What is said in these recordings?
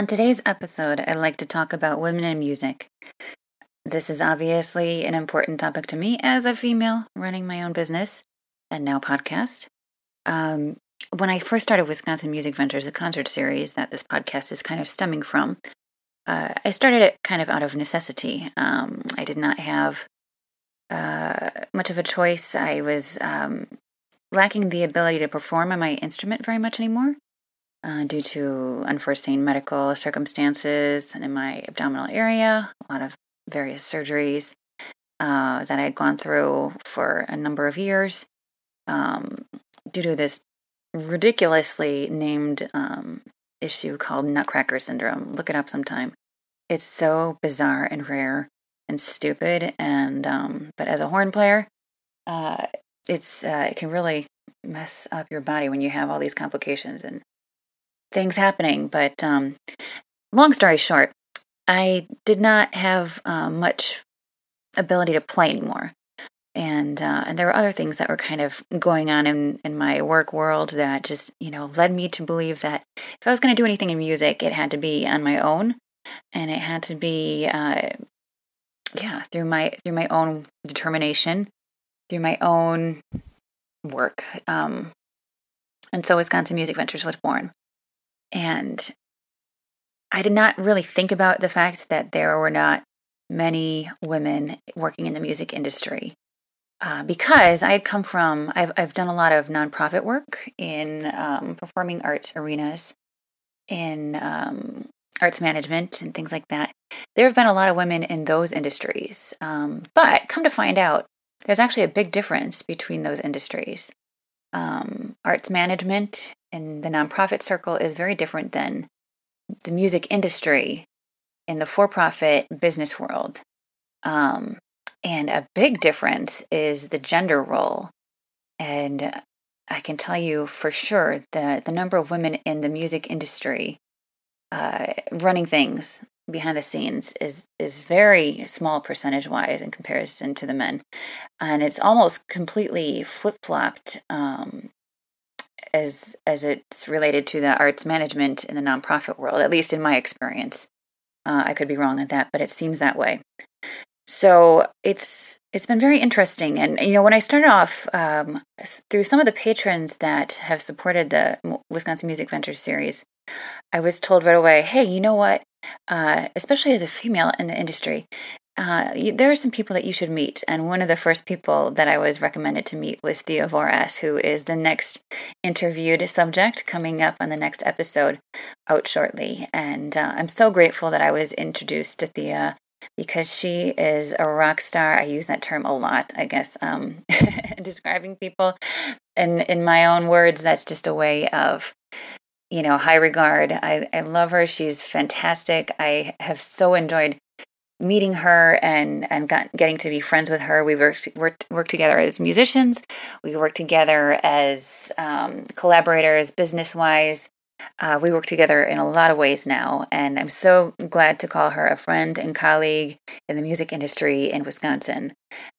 On today's episode, I'd like to talk about women in music. This is obviously an important topic to me as a female running my own business and now podcast. Um, when I first started Wisconsin Music Ventures, a concert series that this podcast is kind of stemming from, uh, I started it kind of out of necessity. Um, I did not have uh, much of a choice. I was um, lacking the ability to perform on my instrument very much anymore uh, due to unforeseen medical circumstances and in my abdominal area, a lot of various surgeries uh, that I had gone through for a number of years um, due to this ridiculously named um, issue called Nutcracker syndrome. Look it up sometime. It's so bizarre and rare and stupid, and um, but as a horn player, uh, it's uh, it can really mess up your body when you have all these complications and things happening. But um, long story short, I did not have uh, much ability to play anymore. And uh, and there were other things that were kind of going on in, in my work world that just you know led me to believe that if I was going to do anything in music, it had to be on my own, and it had to be uh, yeah through my through my own determination, through my own work. Um, and so Wisconsin Music Ventures was born. And I did not really think about the fact that there were not many women working in the music industry. Uh, because I had come from, I've, I've done a lot of nonprofit work in um, performing arts arenas, in um, arts management, and things like that. There have been a lot of women in those industries. Um, but come to find out, there's actually a big difference between those industries. Um, arts management in the nonprofit circle is very different than the music industry in the for profit business world. Um, and a big difference is the gender role. And I can tell you for sure that the number of women in the music industry uh, running things behind the scenes is is very small percentage wise in comparison to the men, and it's almost completely flip flopped um, as as it's related to the arts management in the nonprofit world, at least in my experience. Uh, I could be wrong on that, but it seems that way. So it's it's been very interesting, and you know when I started off um, through some of the patrons that have supported the Wisconsin Music Ventures series, I was told right away, "Hey, you know what? Uh, especially as a female in the industry, uh, there are some people that you should meet. And one of the first people that I was recommended to meet was Thea Vorass, who is the next interviewed subject coming up on the next episode out shortly. And uh, I'm so grateful that I was introduced to Thea because she is a rock star. I use that term a lot, I guess, um, describing people. And in my own words, that's just a way of you know, high regard. I, I love her. She's fantastic. I have so enjoyed meeting her and and got, getting to be friends with her. We worked worked worked together as musicians. We worked together as um, collaborators, business wise. Uh, we work together in a lot of ways now, and I'm so glad to call her a friend and colleague in the music industry in Wisconsin.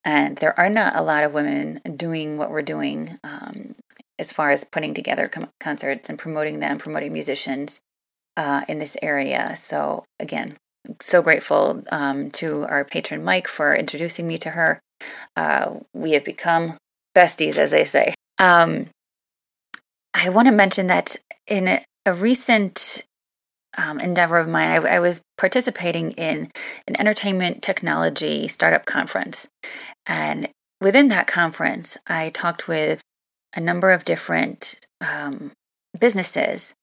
And there are not a lot of women doing what we're doing um, as far as putting together com- concerts and promoting them, promoting musicians uh, in this area. So, again, so grateful um, to our patron Mike for introducing me to her. Uh, we have become besties, as they say. Um, I want to mention that in a, a recent um, endeavor of mine, I, I, was participating in an entertainment technology startup conference. And within that conference, I talked with a number of different um, businesses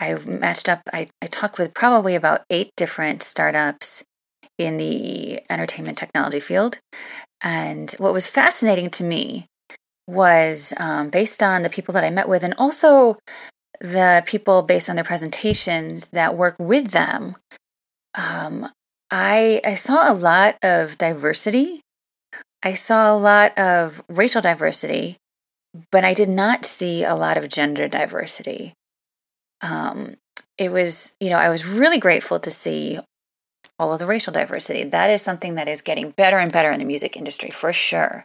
I matched up, I, I talked with probably about eight different startups in the entertainment technology field. And what was fascinating to me was um, based on the people that I met with, and also the people based on their presentations that work with them. Um, I I saw a lot of diversity. I saw a lot of racial diversity, but I did not see a lot of gender diversity. Um, it was, you know, I was really grateful to see all of the racial diversity. That is something that is getting better and better in the music industry for sure.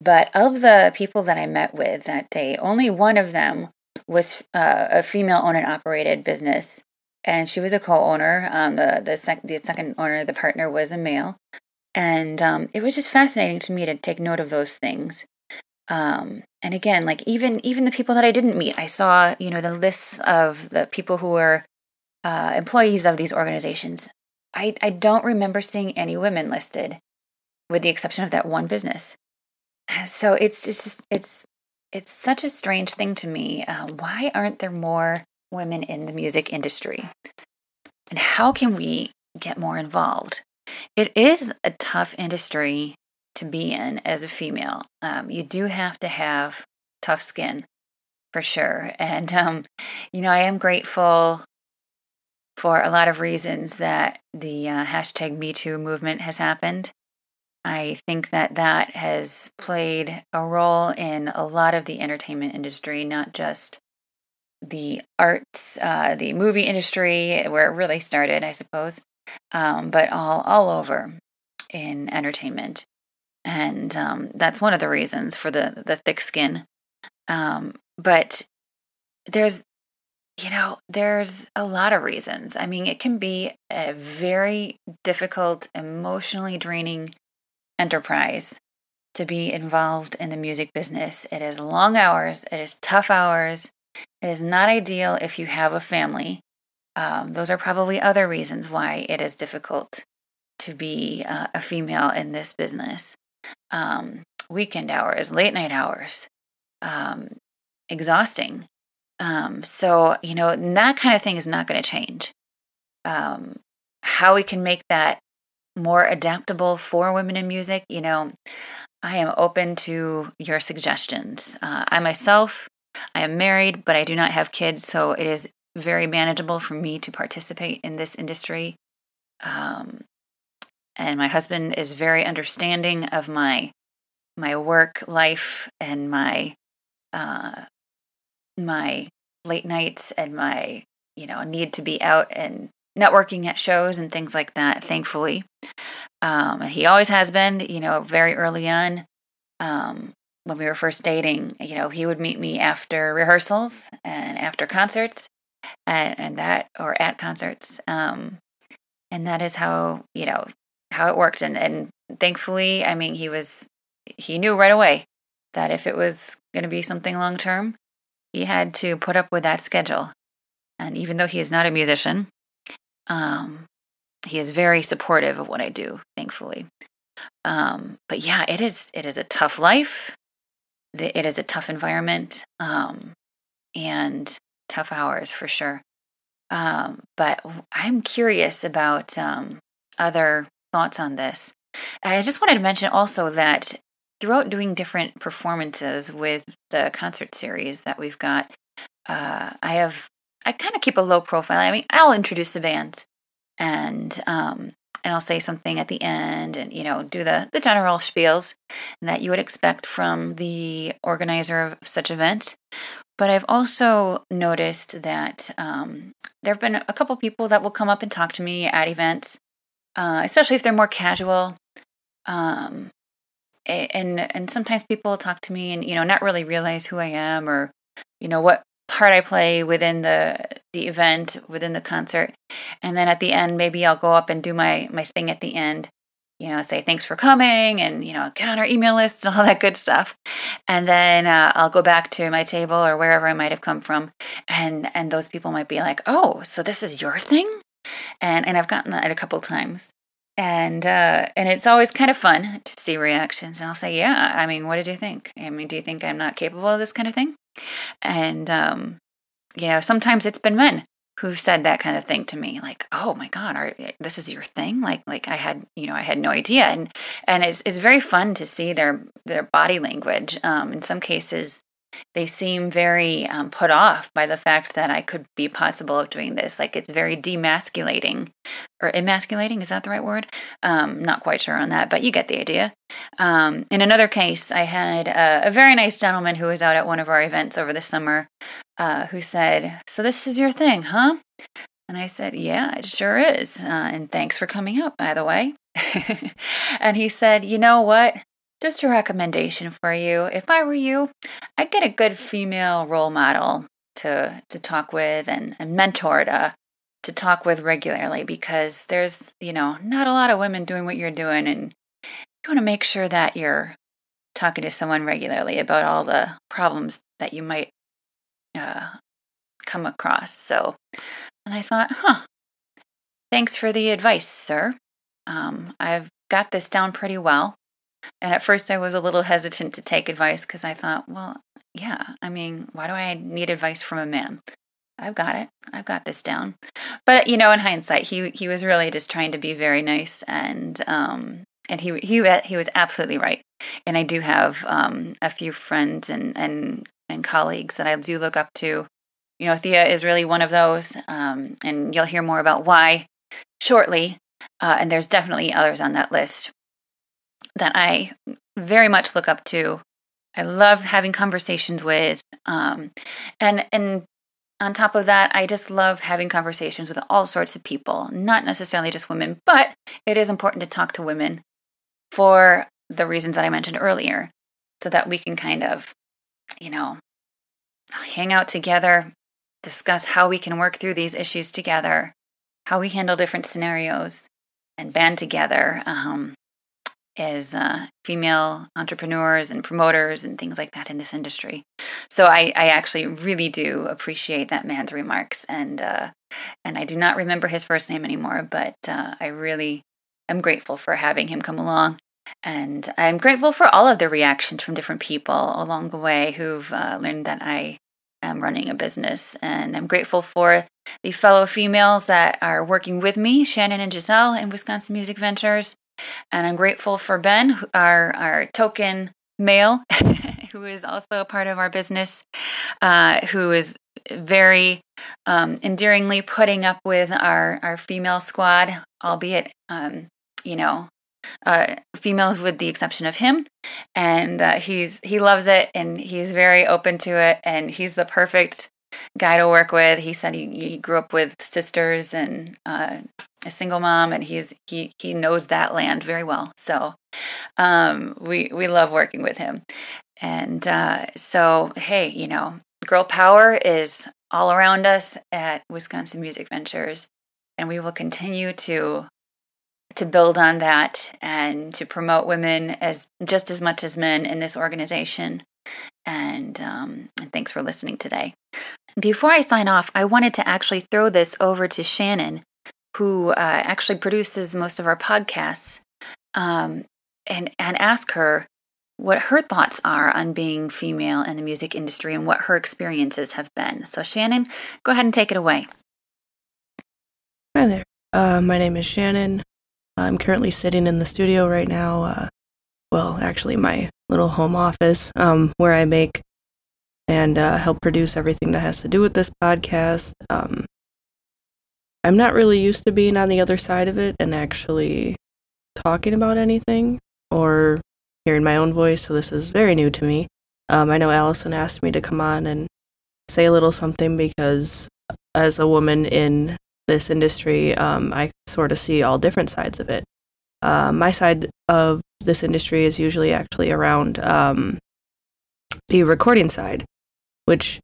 But of the people that I met with that day, only one of them was uh, a female owned and operated business, and she was a co-owner. Um, the the, sec- the second owner, the partner, was a male, and um, it was just fascinating to me to take note of those things. Um, and again, like even even the people that I didn't meet, I saw you know the lists of the people who were uh, employees of these organizations. I I don't remember seeing any women listed, with the exception of that one business. So it's just it's it's such a strange thing to me. Uh, why aren't there more women in the music industry? And how can we get more involved? It is a tough industry to be in as a female. Um, you do have to have tough skin for sure. And, um, you know, I am grateful for a lot of reasons that the uh, hashtag MeToo movement has happened. I think that that has played a role in a lot of the entertainment industry, not just the arts, uh, the movie industry, where it really started, I suppose, um, but all all over in entertainment, and um, that's one of the reasons for the the thick skin. Um, but there's, you know, there's a lot of reasons. I mean, it can be a very difficult, emotionally draining enterprise to be involved in the music business. It is long hours, it is tough hours, it is not ideal if you have a family. Um, those are probably other reasons why it is difficult to be uh, a female in this business. Um, weekend hours, late night hours, um, exhausting. Um, so, you know, that kind of thing is not going to change. Um, how we can make that more adaptable for women in music, you know, I am open to your suggestions. Uh, I myself, I am married, but I do not have kids, so it is very manageable for me to participate in this industry. Um, and my husband is very understanding of my my work life and my uh, my late nights and my you know need to be out and networking at shows and things like that, thankfully. Um, and he always has been, you know, very early on. Um, when we were first dating, you know, he would meet me after rehearsals and after concerts and, and that, or at concerts. Um, and that is how, you know, how it worked. And, and thankfully, I mean, he was, he knew right away that if it was going to be something long term, he had to put up with that schedule. And even though he is not a musician, um, he is very supportive of what I do, thankfully. Um, but yeah, it is it is a tough life. It is a tough environment, um, and tough hours for sure. Um, but I'm curious about um, other thoughts on this. I just wanted to mention also that throughout doing different performances with the concert series that we've got, uh, I have I kind of keep a low profile. I mean, I'll introduce the band and um, and I'll say something at the end and you know do the the general spiels that you would expect from the organizer of such event. But I've also noticed that um, there have been a couple people that will come up and talk to me at events, uh, especially if they're more casual. Um, and and sometimes people talk to me and you know not really realize who I am or you know what part I play within the the event, within the concert. And then at the end, maybe I'll go up and do my my thing at the end. You know, say thanks for coming, and you know, get on our email list and all that good stuff. And then uh, I'll go back to my table or wherever I might have come from, and and those people might be like, "Oh, so this is your thing," and and I've gotten that a couple times and uh, and it's always kind of fun to see reactions. And I'll say, "Yeah, I mean, what did you think? I mean, do you think I'm not capable of this kind of thing?" And, um, you know, sometimes it's been men who said that kind of thing to me like oh my god are, this is your thing like like i had you know i had no idea and and it's, it's very fun to see their their body language um, in some cases they seem very um, put off by the fact that I could be possible of doing this. Like it's very demasculating or emasculating. Is that the right word? Um, not quite sure on that, but you get the idea. Um, in another case, I had a, a, very nice gentleman who was out at one of our events over the summer uh, who said, So this is your thing, huh? And I said, Yeah, it sure is. Uh, and thanks for coming up, by the way. and he said, You know what? Just a recommendation for you. If I were you, I'd get a good female role model to to talk with and, and mentor to to talk with regularly because there's, you know, not a lot of women doing what you're doing and you want to make sure that you're talking to someone regularly about all the problems that you might uh, come across. So, and I thought, huh, thanks for the advice, sir. Um, I've got this down pretty well. And at first, I was a little hesitant to take advice because I thought, well, yeah, I mean, why do I need advice from a man? I've got it. I've got this down. But you know, in hindsight, he he was really just trying to be very nice, and um, and he he he was absolutely right. And I do have um, a few friends and and and colleagues that I do look up to. You know, Thea is really one of those, um, and you'll hear more about why shortly. Uh, and there's definitely others on that list that I very much look up to. I love having conversations with, um, and and on top of that, I just love having conversations with all sorts of people, not necessarily just women, but it is important to talk to women for the reasons that I mentioned earlier, so that we can kind of, you know, hang out together, discuss how we can work through these issues together, how we handle different scenarios, and band together. Um, as uh, female entrepreneurs and promoters and things like that in this industry. So I, I actually really do appreciate that man's remarks, and uh, and I do not remember his first name anymore, but uh, I really am grateful for having him come along. And I'm grateful for all of the reactions from different people along the way who've uh, learned that I am running a business. And I'm grateful for the fellow females that are working with me, Shannon and Giselle in Wisconsin Music Ventures. And I'm grateful for Ben, our, our token male, who is also a part of our business, uh, who is very um, endearingly putting up with our, our female squad, albeit, um, you know, uh, females with the exception of him. And uh, he's he loves it and he's very open to it. And he's the perfect guy to work with. He said he, he grew up with sisters and uh, a single mom, and he's he he knows that land very well. So um, we we love working with him. And uh, so hey, you know, girl power is all around us at Wisconsin Music Ventures, and we will continue to to build on that and to promote women as just as much as men in this organization. And, um, and thanks for listening today. Before I sign off, I wanted to actually throw this over to Shannon who uh, actually produces most of our podcasts, um, and and ask her what her thoughts are on being female in the music industry and what her experiences have been. So, Shannon, go ahead and take it away. Hi there. Uh, my name is Shannon. I'm currently sitting in the studio right now. Uh, well, actually, my little home office um, where I make and uh, help produce everything that has to do with this podcast. Um, I'm not really used to being on the other side of it and actually talking about anything or hearing my own voice, so this is very new to me. Um, I know Allison asked me to come on and say a little something because as a woman in this industry, um, I sort of see all different sides of it. Uh, my side of this industry is usually actually around um, the recording side, which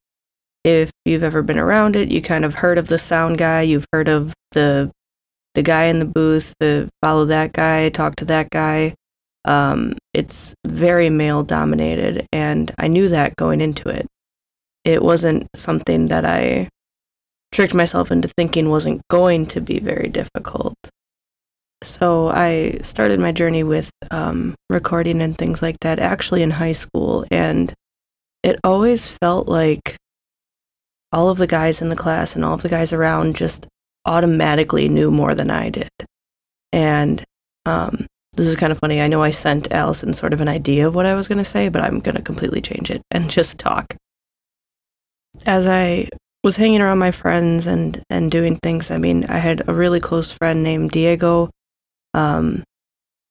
if you've ever been around it, you kind of heard of the sound guy, you've heard of the the guy in the booth, the follow that guy, talk to that guy. Um, it's very male dominated, and I knew that going into it. It wasn't something that I tricked myself into thinking wasn't going to be very difficult. So I started my journey with um, recording and things like that actually in high school, and it always felt like all of the guys in the class and all of the guys around just automatically knew more than I did. And um, this is kind of funny. I know I sent Allison sort of an idea of what I was going to say, but I'm going to completely change it and just talk. As I was hanging around my friends and and doing things, I mean, I had a really close friend named Diego. Um,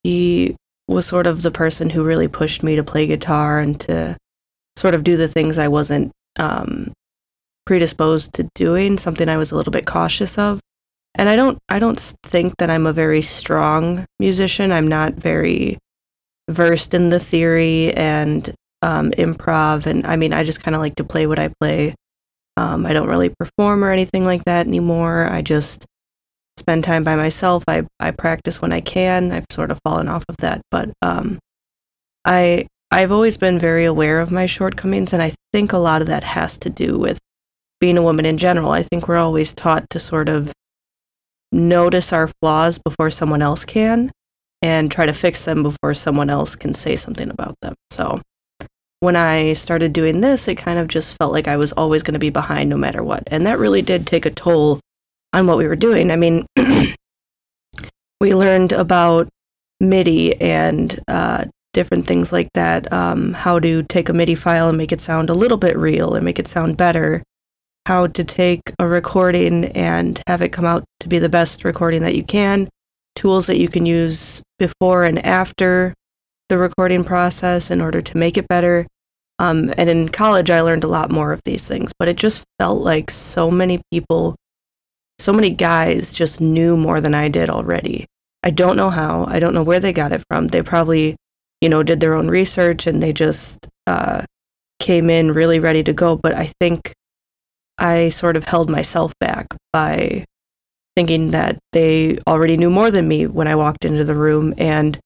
he was sort of the person who really pushed me to play guitar and to sort of do the things I wasn't um, predisposed to doing, something I was a little bit cautious of. And I don't I don't think that I'm a very strong musician. I'm not very versed in the theory and um, improv, and I mean, I just kind of like to play what I play. Um, I don't really perform or anything like that anymore. I just spend time by myself. I, I practice when I can. I've sort of fallen off of that, but um, I I've always been very aware of my shortcomings, and I think a lot of that has to do with being a woman in general. I think we're always taught to sort of notice our flaws before someone else can, and try to fix them before someone else can say something about them. So when I started doing this, it kind of just felt like I was always going to be behind no matter what, and that really did take a toll on what we were doing. I mean, we learned about MIDI and uh, different things like that, um, how to take a MIDI file and make it sound a little bit real and make it sound better, how to take a recording and have it come out to be the best recording that you can, tools that you can use before and after the recording process in order to make it better. Um, and in college, I learned a lot more of these things, but it just felt like so many people so many guys just knew more than I did already. I don't know how. I don't know where they got it from. They probably, you know, did their own research and they just uh, came in really ready to go. But I think I sort of held myself back by thinking that they already knew more than me when I walked into the room. And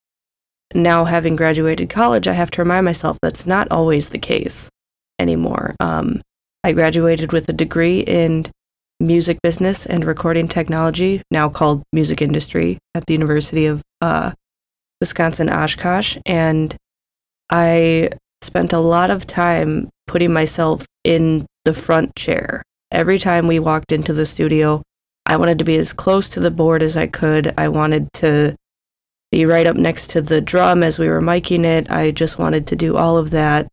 now, having graduated college, I have to remind myself that's not always the case anymore. Um, I graduated with a degree in music business and recording technology, now called music industry, at the University of uh, Wisconsin Oshkosh. And I spent a lot of time putting myself in the front chair. Every time we walked into the studio, I wanted to be as close to the board as I could. I wanted to be right up next to the drum as we were miking it. I just wanted to do all of that.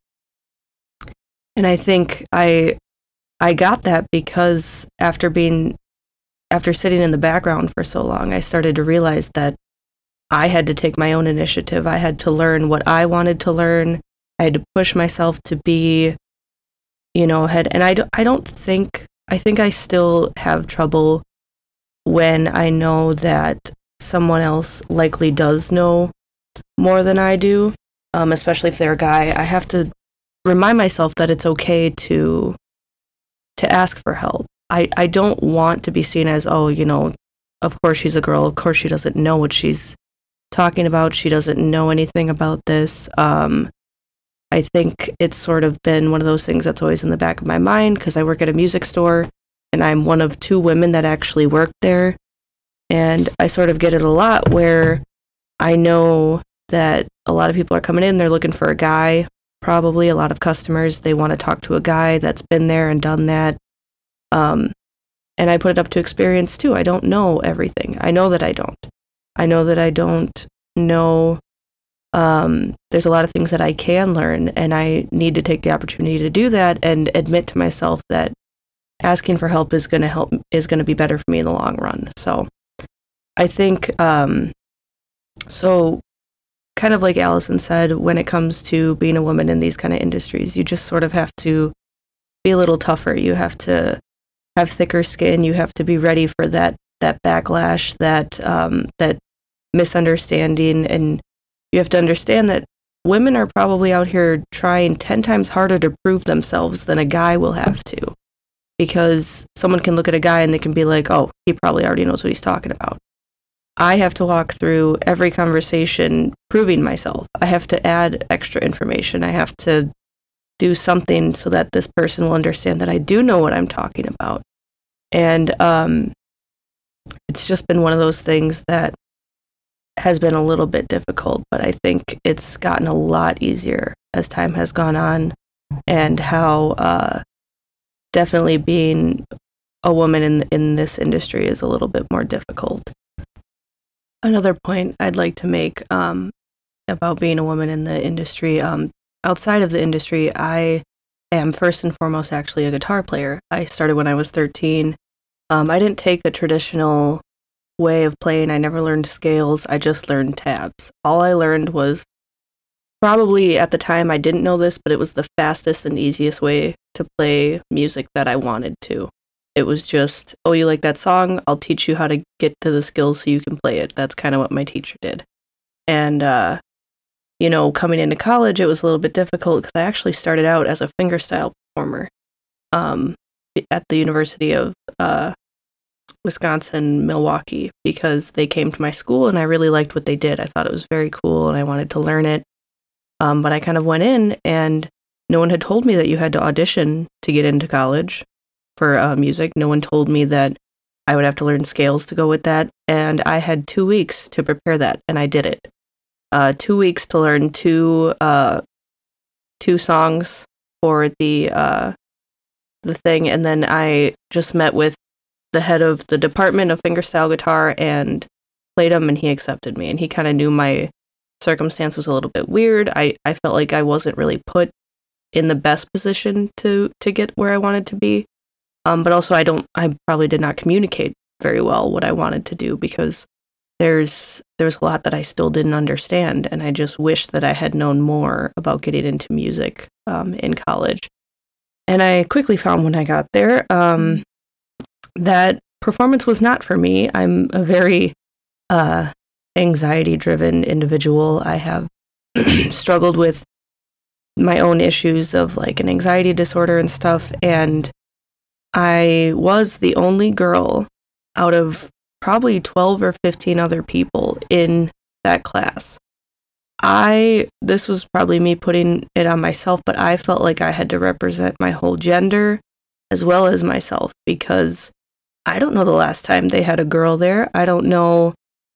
And I think I I got that because after being after sitting in the background for so long, I started to realize that I had to take my own initiative. I had to learn what I wanted to learn. I had to push myself to be, you know, ahead. And I, do, I don't think, I think I still have trouble when I know that someone else likely does know more than I do, um, especially if they're a guy. I have to remind myself that it's okay to to ask for help. I, I don't want to be seen as, oh, you know, of course she's a girl. Of course she doesn't know what she's talking about. She doesn't know anything about this. Um, I think it's sort of been one of those things that's always in the back of my mind because I work at a music store and I'm one of two women that actually work there. And I sort of get it a lot where I know that a lot of people are coming in, they're looking for a guy probably a lot of customers they want to talk to a guy that's been there and done that um, and i put it up to experience too i don't know everything i know that i don't i know that i don't know um, there's a lot of things that i can learn and i need to take the opportunity to do that and admit to myself that asking for help is going to help is going to be better for me in the long run so i think um, so kind of like Allison said, when it comes to being a woman in these kind of industries, you just sort of have to be a little tougher. You have to have thicker skin. You have to be ready for that that backlash, that um, that misunderstanding, and you have to understand that women are probably out here trying ten times harder to prove themselves than a guy will have to, because someone can look at a guy and they can be like, "Oh, he probably already knows what he's talking about." I have to walk through every conversation proving myself. I have to add extra information. I have to do something so that this person will understand that I do know what I'm talking about. And um, it's just been one of those things that has been a little bit difficult, but I think it's gotten a lot easier as time has gone on and how uh, definitely being a woman in in this industry is a little bit more difficult. Another point I'd like to make um, about being a woman in the industry, um, outside of the industry, I am first and foremost actually a guitar player. I started when I was 13. Um, I didn't take a traditional way of playing. I never learned scales. I just learned tabs. All I learned was probably at the time I didn't know this, but it was the fastest and easiest way to play music that I wanted to. It was just, oh, you like that song? I'll teach you how to get to the skills so you can play it. That's kind of what my teacher did. And, uh, you know, coming into college, it was a little bit difficult because I actually started out as a fingerstyle performer um, at the University of uh, Wisconsin, Milwaukee, because they came to my school and I really liked what they did. I thought it was very cool and I wanted to learn it. Um, but I kind of went in and no one had told me that you had to audition to get into college for uh, music. No one told me that I would have to learn scales to go with that. And I had two weeks to prepare that, and I did it. Uh, two weeks to learn two uh, two songs for the uh, the thing, and then I just met with the head of the department of fingerstyle guitar and played him, and he accepted me. And he kind of knew my circumstance was a little bit weird. I I felt like I wasn't really put in the best position to to get where I wanted to be. Um, but also, I don't. I probably did not communicate very well what I wanted to do because there's there's a lot that I still didn't understand, and I just wish that I had known more about getting into music um, in college. And I quickly found when I got there um, that performance was not for me. I'm a very uh, anxiety driven individual. I have struggled with my own issues of like an anxiety disorder and stuff, and I was the only girl out of probably 12 or 15 other people in that class. I, this was probably me putting it on myself, but I felt like I had to represent my whole gender as well as myself because I don't know the last time they had a girl there. I don't know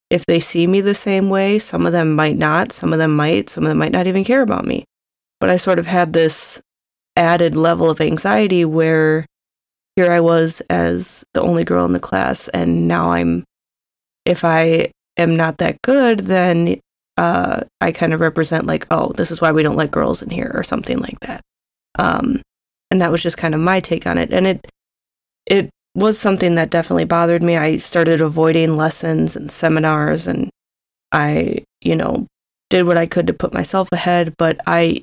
if they see me the same way. Some of them might not, some of them might, some of them might not even care about me. But I sort of had this added level of anxiety where here I was as the only girl in the class, and now I'm, if I am not that good, then uh, I kind of represent like, oh, this is why we don't let girls in here, or something like that. Um, and that was just kind of my take on it, and it it was something that definitely bothered me. I started avoiding lessons and seminars, and I, you know, did what I could to put myself ahead, but I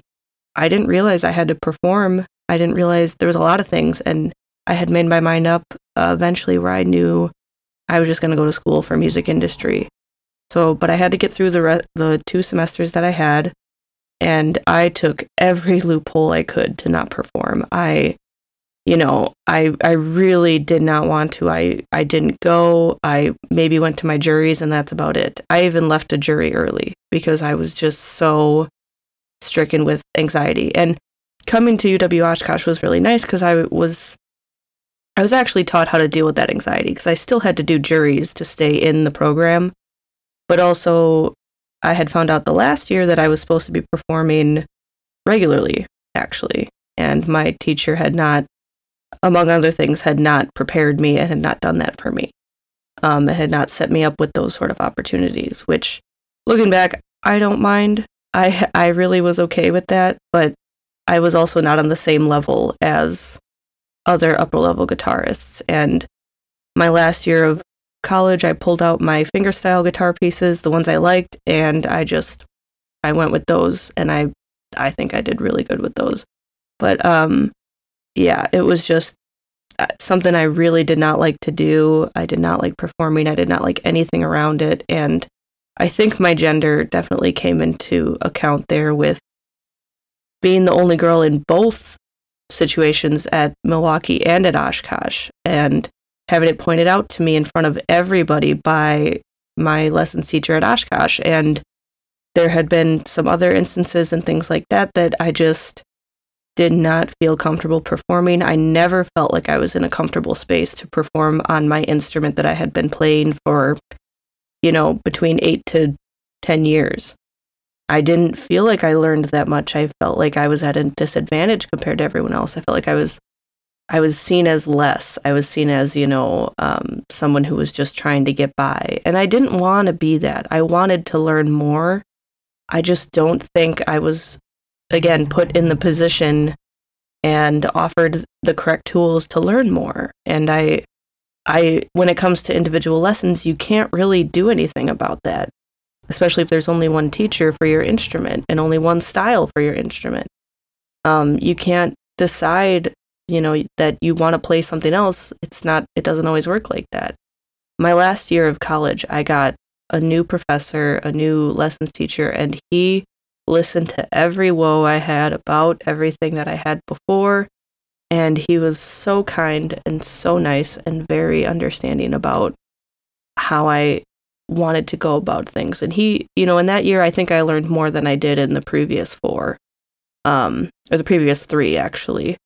I didn't realize I had to perform. I didn't realize there was a lot of things, and I had made my mind up uh, eventually where I knew I was just going to go to school for music industry. So, but I had to get through the re- the two semesters that I had, and I took every loophole I could to not perform. I, you know, I I really did not want to. I I didn't go. I maybe went to my juries, and that's about it. I even left a jury early because I was just so stricken with anxiety. And coming to UW Oshkosh was really nice because I was I was actually taught how to deal with that anxiety because I still had to do juries to stay in the program. But also, I had found out the last year that I was supposed to be performing regularly, actually. And my teacher had not, among other things, had not prepared me and had not done that for me. Um, and had not set me up with those sort of opportunities, which, looking back, I don't mind. I I really was okay with that, but I was also not on the same level as other upper level guitarists. And my last year of college, I pulled out my fingerstyle guitar pieces, the ones I liked, and I just I went with those, and I I think I did really good with those. But um, yeah, it was just uh, something I really did not like to do. I did not like performing. I did not like anything around it, and I think my gender definitely came into account there with being the only girl in both situations at Milwaukee and at Oshkosh and having it pointed out to me in front of everybody by my lessons teacher at Oshkosh. And there had been some other instances and things like that that I just did not feel comfortable performing. I never felt like I was in a comfortable space to perform on my instrument that I had been playing for, you know, between eight to 10 years. I didn't feel like I learned that much. I felt like I was at a disadvantage compared to everyone else. I felt like I was I was seen as less. I was seen as, you know, um, someone who was just trying to get by. And I didn't want to be that. I wanted to learn more. I just don't think I was, again, put in the position and offered the correct tools to learn more. And I, I, when it comes to individual lessons, you can't really do anything about that, especially if there's only one teacher for your instrument and only one style for your instrument. Um, you can't decide you know that you want to play something else it's not it doesn't always work like that. My last year of college i got a new professor a new lessons teacher and he listened to every woe i had about everything that i had before and he was so kind and so nice and very understanding about how i wanted to go about things. And he you know in that year i think i learned more than i did in the previous four um or the previous three actually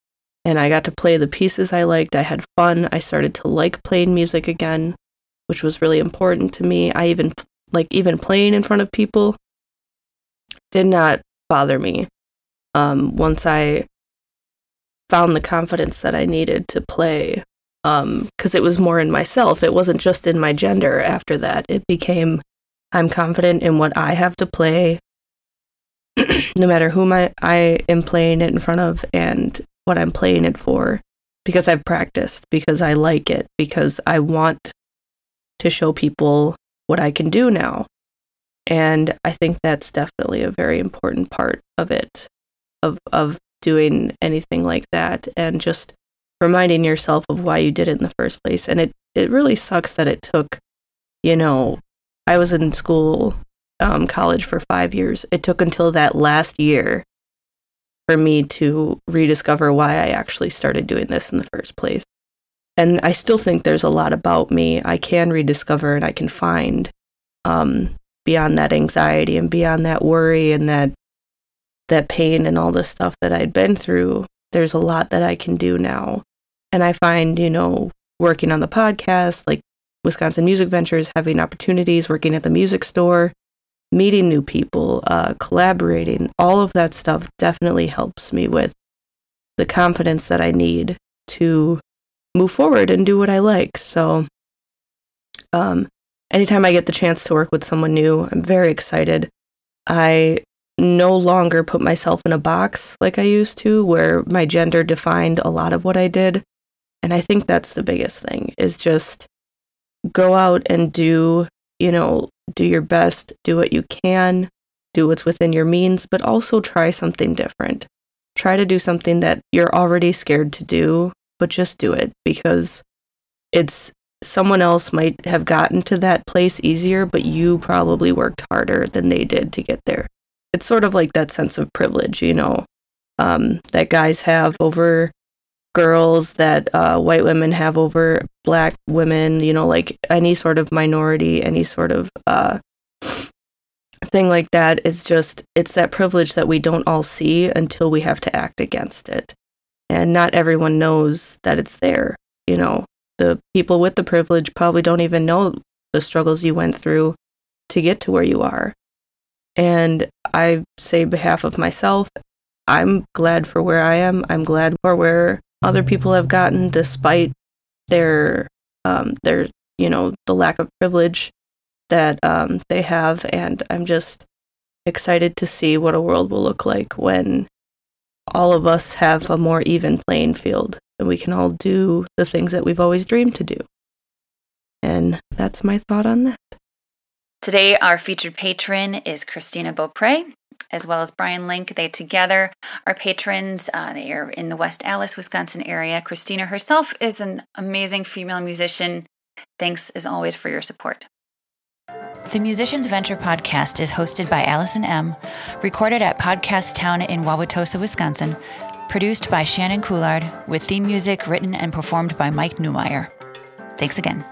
and I got to play the pieces I liked. I had fun. I started to like playing music again, which was really important to me. I even like even playing in front of people did not bother me. Um, once I found the confidence that I needed to play, because um, it was more in myself. It wasn't just in my gender. After that, it became I'm confident in what I have to play, no matter whom I, I am playing it in front of, and what I'm playing it for because I've practiced, because I like it, because I want to show people what I can do now. And I think that's definitely a very important part of it, of, of doing anything like that and just reminding yourself of why you did it in the first place. And it, it really sucks that it took, you know, I was in school, um, college for five years. It took until that last year for me to rediscover why I actually started doing this in the first place. And I still think there's a lot about me I can rediscover and I can find um, beyond that anxiety and beyond that worry and that that pain and all the stuff that I'd been through. There's a lot that I can do now. And I find, you know, working on the podcast, like Wisconsin Music Ventures, having opportunities, working at the music store, meeting new people, uh, collaborating, all of that stuff definitely helps me with the confidence that I need to move forward and do what I like. So, um, anytime I get the chance to work with someone new, I'm very excited. I no longer put myself in a box like I used to, where my gender defined a lot of what I did. And I think that's the biggest thing is just go out and do, you know, do your best, do what you can, do what's within your means, but also try something different. Try to do something that you're already scared to do, but just do it because it's someone else might have gotten to that place easier, but you probably worked harder than they did to get there. It's sort of like that sense of privilege, you know, um, that guys have over girls that uh, white women have over black women, you know, like any sort of minority, any sort of uh, thing like that is just, it's that privilege that we don't all see until we have to act against it. And not everyone knows that it's there. You know, the people with the privilege probably don't even know the struggles you went through to get to where you are. And I say, behalf of myself, I'm glad for where I am. I'm glad for where other people have gotten despite their um, their you know the lack of privilege that um, they have. And i'm just excited to see what a world will look like when all of us have a more even playing field and we can all do the things that we've always dreamed to do. And that's my thought on that. Today, our featured patron is Christina Beaupre as well as Brian Link. They together are patrons. Uh, they are in the West Allis, Wisconsin area. Christina herself is an amazing female musician. Thanks as always for your support. The Musicians Venture podcast is hosted by Allison Emm, recorded at Podcast Town in Wauwatosa, Wisconsin, produced by Shannon Couillard, with theme music written and performed by Mike Newmeyer. Thanks again.